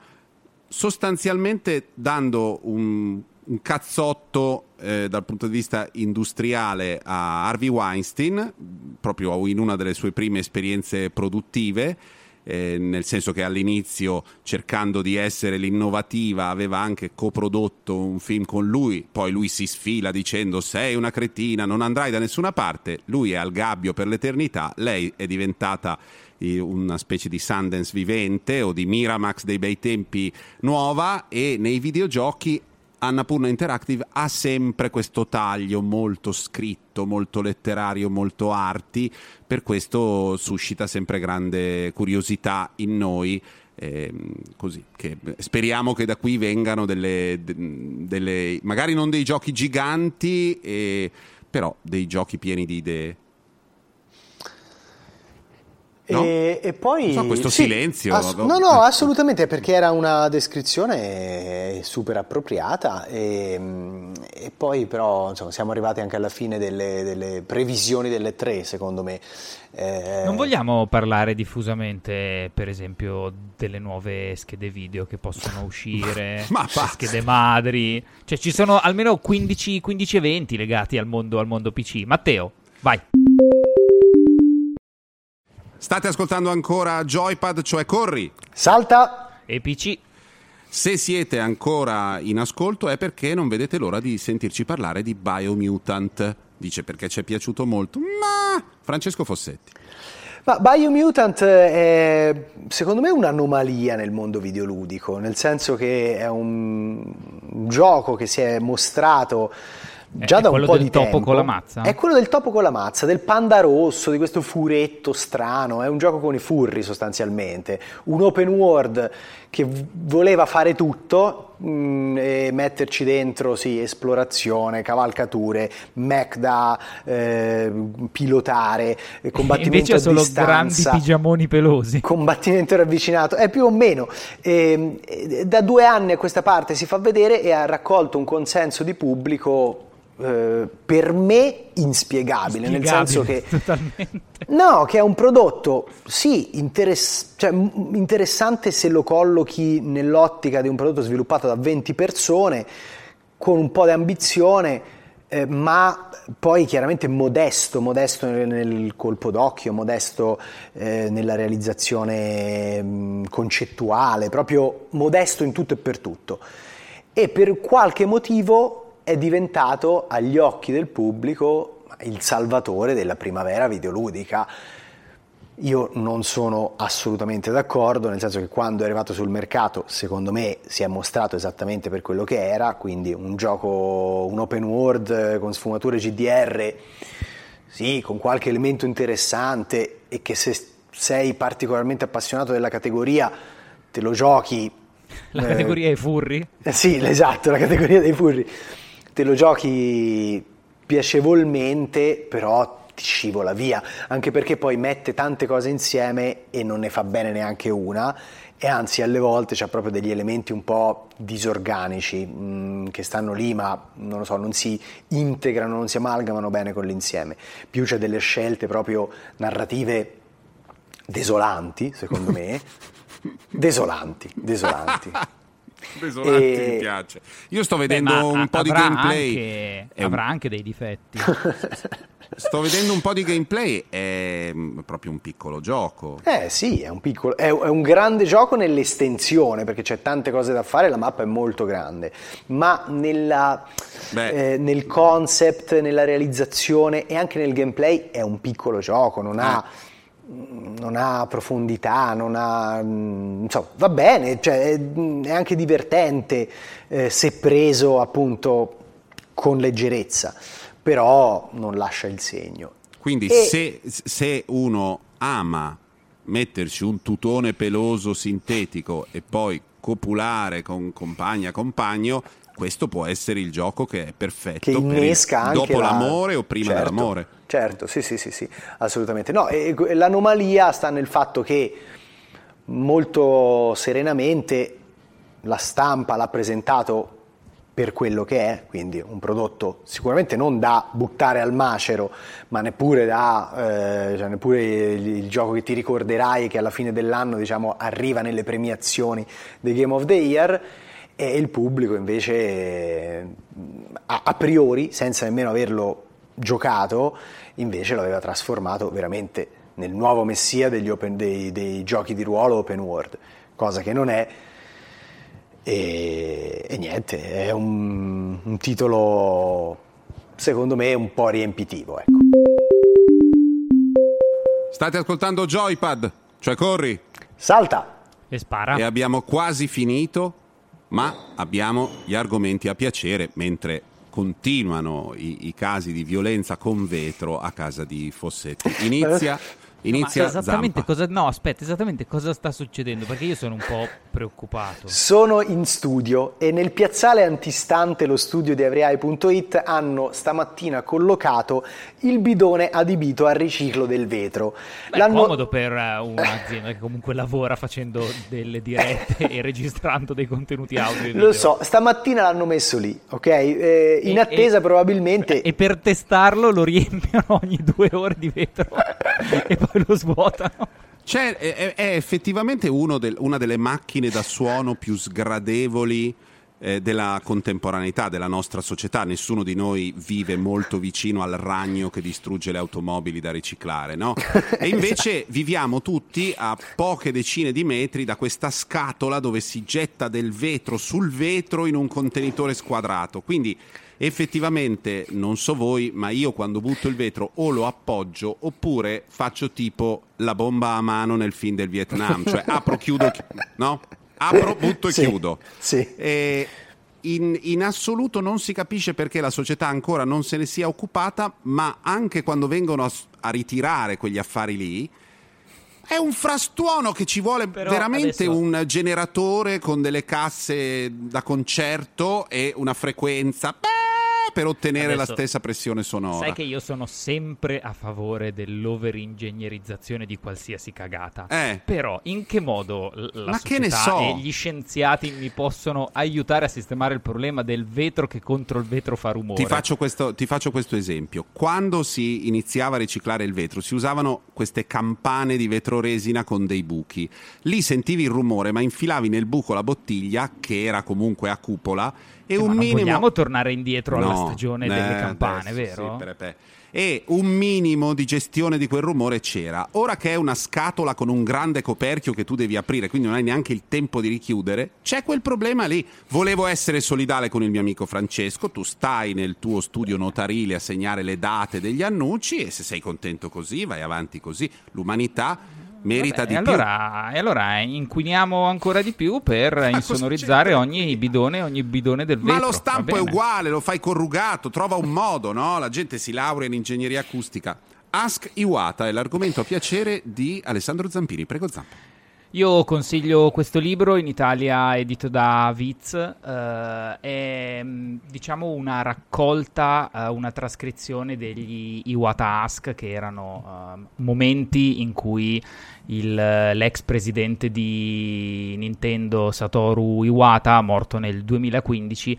sostanzialmente dando un, un cazzotto eh, dal punto di vista industriale a Harvey Weinstein, proprio in una delle sue prime esperienze produttive eh, nel senso che all'inizio cercando di essere l'innovativa aveva anche coprodotto un film con lui, poi lui si sfila dicendo sei una cretina, non andrai da nessuna parte, lui è al gabbio per l'eternità, lei è diventata eh, una specie di Sundance vivente o di Miramax dei bei tempi nuova e nei videogiochi Annapurna Interactive ha sempre questo taglio molto scritto, molto letterario, molto arti, per questo suscita sempre grande curiosità in noi. Eh, così, che speriamo che da qui vengano delle, delle magari non dei giochi giganti, eh, però dei giochi pieni di idee. No? E, e, poi so, questo sì, silenzio. Ass- no, no, assolutamente perché era una descrizione super appropriata. E, e poi, però, insomma, siamo arrivati anche alla fine delle, delle previsioni delle tre, secondo me. Eh... Non vogliamo parlare diffusamente, per esempio, delle nuove schede video che possono uscire, Ma schede madri. Cioè, ci sono almeno 15, 15 eventi legati al mondo, al mondo PC. Matteo, vai. State ascoltando ancora Joypad, cioè corri. Salta. E PC. Se siete ancora in ascolto è perché non vedete l'ora di sentirci parlare di Biomutant. Dice perché ci è piaciuto molto. Ma Francesco Fossetti. Ma Biomutant è secondo me un'anomalia nel mondo videoludico, nel senso che è un, un gioco che si è mostrato già da un po' di tempo. È quello del topo con la mazza? È quello del topo con la mazza, del panda rosso, di questo furetto strano. È un gioco con i furri sostanzialmente. Un open world che voleva fare tutto mh, mm, e metterci dentro, sì, esplorazione, cavalcature, mech da eh, pilotare, combattimento Invece a solo distanza. grandi pigiamoni pelosi. Combattimento ravvicinato, è più o meno. E, da due anni a questa parte si fa vedere e ha raccolto un consenso di pubblico eh, per me inspiegabile, nel senso che totalmente. no, che è un prodotto sì interess- cioè, interessante se lo collochi nell'ottica di un prodotto sviluppato da 20 persone con un po' di ambizione, eh, ma poi chiaramente modesto, modesto nel, nel colpo d'occhio, modesto eh, nella realizzazione mh, concettuale, proprio modesto in tutto e per tutto. E per qualche motivo è diventato agli occhi del pubblico il salvatore della primavera videoludica. Io non sono assolutamente d'accordo, nel senso che quando è arrivato sul mercato, secondo me si è mostrato esattamente per quello che era, quindi un gioco, un open world con sfumature GDR, sì, con qualche elemento interessante e che se sei particolarmente appassionato della categoria te lo giochi. La eh, categoria dei furri? Eh, sì, esatto, la categoria dei furri. Te lo giochi piacevolmente, però ti scivola via, anche perché poi mette tante cose insieme e non ne fa bene neanche una e anzi alle volte c'ha proprio degli elementi un po' disorganici mh, mm, che stanno lì ma non lo so, non si integrano, non si amalgamano bene con l'insieme. Più c'è delle scelte proprio narrative desolanti, secondo me. desolanti, desolanti. Desolante e... mi piace. Io sto vedendo Beh, un po' di gameplay. Anche, avrà un... anche dei difetti. Sto vedendo un po' di gameplay, è proprio un piccolo gioco. Eh sì, è un, piccolo, è, è un grande gioco nell'estensione perché c'è tante cose da fare, la mappa è molto grande, ma nella, eh, nel concept, nella realizzazione e anche nel gameplay è un piccolo gioco, non ha... Non ha profondità, non ha, insomma, va bene, cioè, è, anche divertente eh, se preso appunto con leggerezza, però non lascia il segno. Quindi e... se, se uno ama metterci un tutone peloso sintetico e poi copulare con compagna compagno, questo può essere il gioco che è perfetto che innesca il, dopo la... l'amore o prima certo, dell'amore. Certo, sì, sì, sì, sì, assolutamente. No, e, l'anomalia sta nel fatto che molto serenamente la stampa l'ha presentato per quello che è, quindi un prodotto sicuramente non da buttare al macero, ma neppure da eh, cioè neppure il, il, gioco che ti ricorderai che alla fine dell'anno diciamo, arriva nelle premiazioni dei Game of the Year e il pubblico invece a, a priori, senza nemmeno averlo giocato, invece l'aveva trasformato veramente nel nuovo messia open, dei, dei, giochi di ruolo open world, cosa che non è. E, e niente, è un, un, titolo secondo me un po' riempitivo. Ecco. State ascoltando Joypad, cioè corri. Salta. E spara. E abbiamo quasi finito ma abbiamo gli argomenti a piacere mentre continuano i, i casi di violenza con vetro a casa di Fossetti. Inizia Inizia no, esattamente cosa, no, aspetta, esattamente cosa sta succedendo? Perché io sono un po' preoccupato. Sono in studio e nel piazzale antistante lo studio di Avriai.it hanno stamattina collocato il bidone adibito al riciclo del vetro. Beh, L'hanno... È comodo per eh, un'azienda che comunque lavora facendo delle dirette e registrando dei contenuti audio. Lo so, stamattina l'hanno messo lì, ok? Eh, in e, attesa e, probabilmente... E per testarlo lo riempiono ogni due ore di vetro e poi poi lo svuotano. Cioè, è, è effettivamente del, una delle macchine da suono più sgradevoli eh, della contemporaneità della nostra società. Nessuno di noi vive molto vicino al ragno che distrugge le automobili da riciclare, no? E invece viviamo tutti a poche decine di metri da questa scatola dove si getta del vetro sul vetro in un contenitore squadrato. Quindi effettivamente non so voi, ma io quando butto il vetro o lo appoggio oppure faccio tipo la bomba a mano nel film del Vietnam, cioè apro, chiudo, no? Apro, butto e sì, chiudo. Sì. E in, in, assoluto non si capisce perché la società ancora non se ne sia occupata, ma anche quando vengono a, a ritirare quegli affari lì, è un frastuono che ci vuole Però veramente adesso... un generatore con delle casse da concerto e una frequenza. Beh, per ottenere Adesso, la stessa pressione sonora. Sai che io sono sempre a favore dell'overingegnerizzazione di qualsiasi cagata. Eh. Però in che modo la Ma che ne so? e gli scienziati mi possono aiutare a sistemare il problema del vetro che contro il vetro fa rumore? Ti faccio, questo, ti faccio questo esempio. Quando si iniziava a riciclare il vetro, si usavano queste campane di vetroresina con dei buchi. Lì sentivi il rumore, ma infilavi nel buco la bottiglia, che era comunque a cupola, e Eh, ma un non minimo. vogliamo tornare indietro alla No, stagione eh, delle campane, adesso, vero? sì, per- per- E un minimo di gestione di quel rumore c'era. Ora che è una scatola con un grande coperchio che tu devi aprire, quindi non hai neanche il tempo di richiudere, c'è quel problema lì. Volevo essere solidale con il mio amico Francesco, tu stai nel tuo studio notarile a segnare le date degli annunci e se sei contento così, vai avanti così. L'umanità merita Vabbè, di e allora, e allora inquiniamo ancora di più per insonorizzare c'entra? ogni bidone, ogni bidone del più. Ma vetro. lo stampo è uguale, lo fai corrugato, trova un modo, no? La gente si laurea in ingegneria acustica. Ask Iwata è l'argomento a piacere di Alessandro Zampini. Prego Zampa. Io consiglio questo libro, in Italia edito da Viz, eh, è mh, diciamo una raccolta, eh, una trascrizione degli Iwata Ask, che erano eh, momenti in cui il- l'ex presidente di Nintendo Satoru Iwata, morto nel 2015,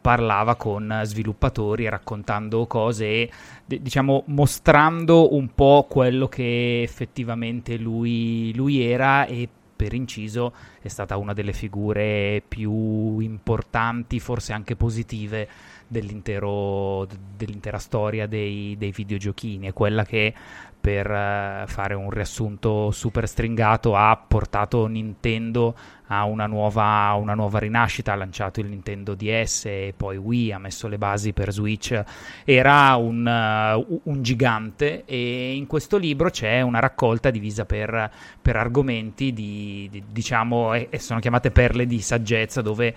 parlava con sviluppatori raccontando cose e diciamo mostrando un po' quello che effettivamente lui, lui era e per inciso è stata una delle figure più importanti, forse anche positive dell'intera storia dei, dei videogiochini. È quella che per eh, fare un riassunto super stringato ha portato Nintendo a una nuova, una nuova rinascita, ha lanciato il Nintendo DS e poi Wii, ha messo le basi per Switch, era un, uh, un gigante e in questo libro c'è una raccolta divisa per, per argomenti di, di- diciamo, e, e sono chiamate perle di saggezza dove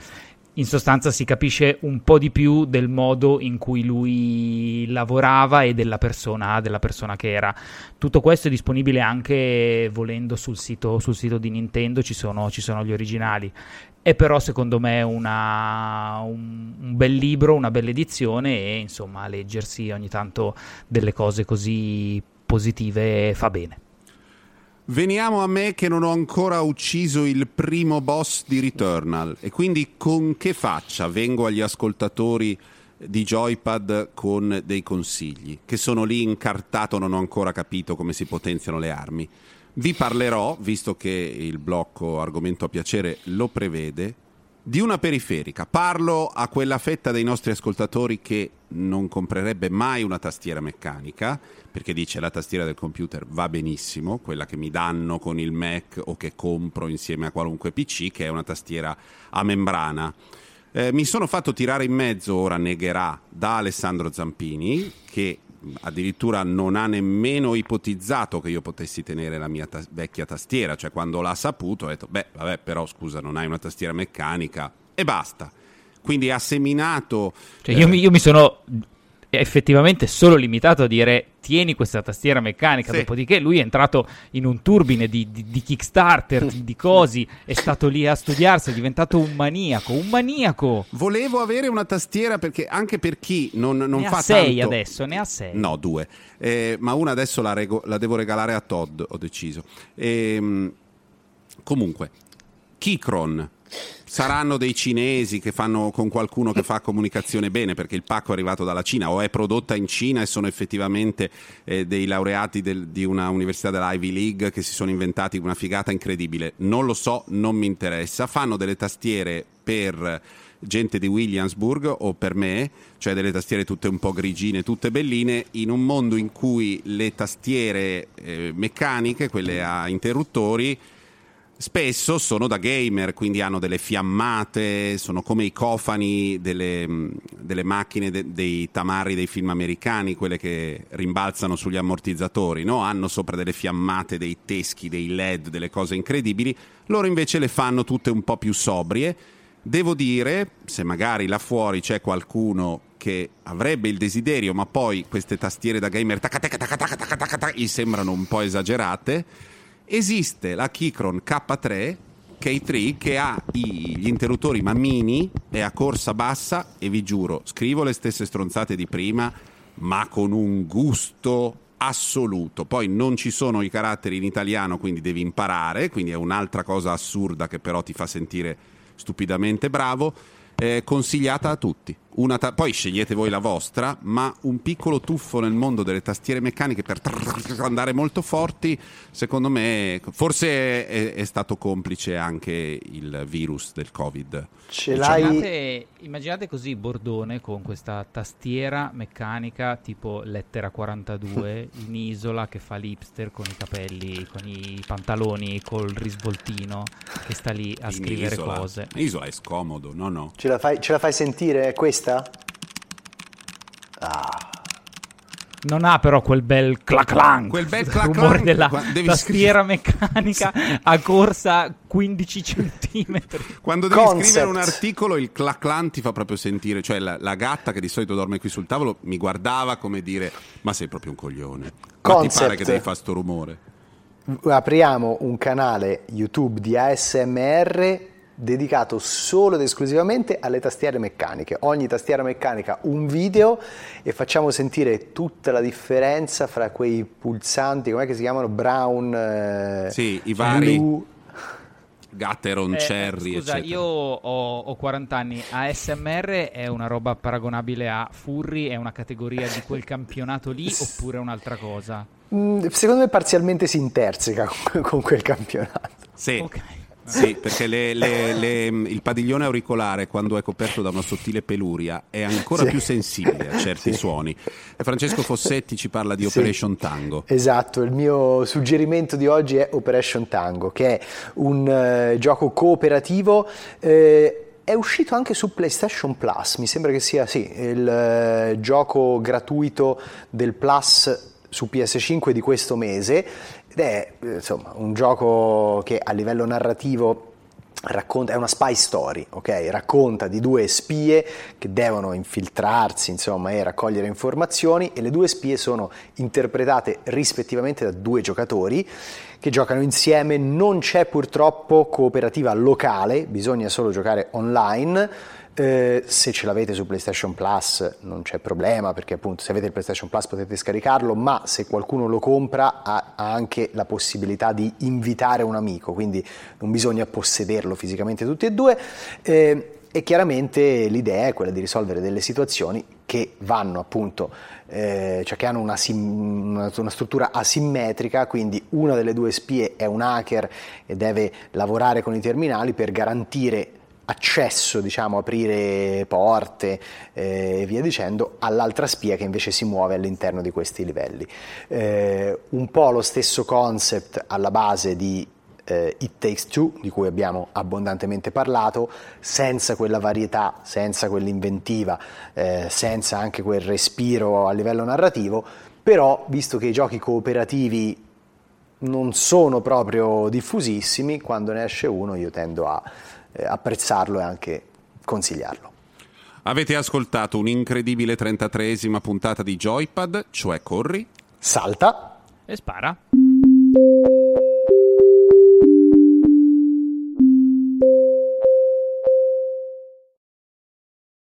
in sostanza si capisce un po' di più del modo in cui lui lavorava e della persona, della persona che era. Tutto questo è disponibile anche volendo sul sito, sul sito di Nintendo, ci sono, ci sono gli originali. È però secondo me una- un, un bel libro, una bella edizione e insomma leggersi ogni tanto delle cose così positive fa bene. Veniamo a me che non ho ancora ucciso il primo boss di Returnal e quindi con che faccia vengo agli ascoltatori di Joypad con dei consigli, che sono lì incartato, non ho ancora capito come si potenziano le armi. Vi parlerò, visto che il blocco argomento a piacere lo prevede, di una periferica. Parlo a quella fetta dei nostri ascoltatori che non comprerebbe mai una tastiera meccanica, perché dice la tastiera del computer va benissimo, quella che mi danno con il Mac o che compro insieme a qualunque PC, che è una tastiera a membrana. Eh, mi sono fatto tirare in mezzo, ora negherà, da Alessandro Zampini, che addirittura non ha nemmeno ipotizzato che io potessi tenere la mia ta- vecchia tastiera, cioè quando l'ha saputo ha detto, beh, vabbè, però scusa, non hai una tastiera meccanica e basta. Quindi ha seminato... Cioè, io, eh, mi, io mi sono effettivamente solo limitato a dire tieni questa tastiera meccanica, Sì. dopodiché lui è entrato in un turbine di, di- di Kickstarter, di, cosi, è stato lì a studiarsi, è diventato un maniaco, un maniaco. Volevo avere una tastiera perché anche per chi non, non ne fa ha sei tanto... adesso, ne ha sei. No, due. Eh, ma una adesso la, rego- la devo regalare a Todd, ho deciso. Ehm, comunque, Keychron. Saranno dei cinesi che fanno con qualcuno che fa comunicazione bene perché il pacco è arrivato dalla Cina o è prodotta in Cina e sono effettivamente eh, dei laureati del- di una università della Ivy League che si sono inventati una figata incredibile. Non lo so, non mi interessa. Fanno delle tastiere per gente di Williamsburg o per me, cioè delle tastiere tutte un po' grigine, tutte belline, in un mondo in cui le tastiere eh, meccaniche, quelle a interruttori, spesso sono da gamer, quindi hanno delle fiammate, sono come i cofani delle, mh, delle macchine de- dei tamarri dei film americani, quelle che rimbalzano sugli ammortizzatori, no? hanno sopra delle fiammate, dei teschi, dei led, delle cose incredibili, loro invece le fanno tutte un po' più sobrie. Devo dire, se magari là fuori c'è qualcuno che avrebbe il desiderio, ma poi queste tastiere da gamer taca, taca, taca, gli sembrano un po' esagerate, esiste la Keychron K3 K3 che ha i, gli interruttori ma mini è a corsa bassa e vi giuro, scrivo le stesse stronzate di prima, ma con un gusto assoluto. Poi non ci sono i caratteri in italiano, quindi devi imparare, quindi è un'altra cosa assurda che però ti fa sentire stupidamente bravo. Eh, consigliata a tutti ta- poi scegliete voi la vostra, ma un piccolo tuffo nel mondo delle tastiere meccaniche per andare molto forti, secondo me, forse è, è stato complice anche il virus del Covid. Ce l'hai... Immaginate, immaginate, così Bordone con questa tastiera meccanica tipo lettera 42 in isola che fa l'ipster con i capelli, con i pantaloni, col risvoltino che sta lì a in scrivere isola. cose. Isola è scomodo, no no. Ce la fai, ce la fai sentire questa? Questa? Ah. Non ha però quel bel clac quel bel clac rumore della tastiera meccanica a corsa 15 cm. Quando devi Concept. scrivere un articolo il clac ti fa proprio sentire, cioè la, la, gatta che di solito dorme qui sul tavolo mi guardava come dire "Ma sei proprio un coglione". Ma ti pare che devi fare sto rumore? Apriamo un canale YouTube di ASMR dedicato solo ed esclusivamente alle tastiere meccaniche. Ogni tastiera meccanica un video e facciamo sentire tutta la differenza fra quei pulsanti, come si chiamano? Brown, eh, sì, i vari blue. Gatteron, eh, Cherry, scusa, eccetera. io ho, ho, 40 anni. ASMR è una roba paragonabile a Furry? È una categoria di quel campionato lì oppure un'altra cosa? Mm, secondo me parzialmente si interseca con, con quel campionato. Sì. Okay. Sì, perché le, le, le, il padiglione auricolare, quando è coperto da una sottile peluria, è ancora sì. più sensibile a certi sì. suoni. E Francesco Fossetti ci parla di Operation sì. Tango. Esatto, il mio suggerimento di oggi è Operation Tango, che è un uh, gioco cooperativo. Eh, è uscito anche su PlayStation Plus, mi sembra che sia sì, il uh, gioco gratuito del Plus su PS5 di questo mese ed è insomma, un gioco che a livello narrativo Racconta, è una spy story, ok? Racconta di due spie che devono infiltrarsi, insomma, e raccogliere informazioni e le due spie sono interpretate rispettivamente da due giocatori che giocano insieme, non c'è purtroppo cooperativa locale, bisogna solo giocare online eh, se ce l'avete su PlayStation Plus non c'è problema perché appunto se avete il PlayStation Plus potete scaricarlo, ma se qualcuno lo compra ha, ha anche la possibilità di invitare un amico, quindi non bisogna possederlo fisicamente tutti e due. Eh, e chiaramente l'idea è quella di risolvere delle situazioni che vanno appunto, eh, cioè che hanno una, sim- una, una, struttura asimmetrica, quindi una delle due spie è un hacker e deve lavorare con i terminali per garantire accesso, diciamo, aprire porte eh, e via dicendo, all'altra spia che invece si muove all'interno di questi livelli. Eh, un po' lo stesso concept alla base di eh, It Takes Two, di cui abbiamo abbondantemente parlato, senza quella varietà, senza quell'inventiva, eh, senza anche quel respiro a livello narrativo, però visto che i giochi cooperativi non sono proprio diffusissimi, quando ne esce uno io tendo a eh, apprezzarlo e anche consigliarlo. Avete ascoltato un'incredibile 33esima puntata di Joypad, cioè corri, salta e spara.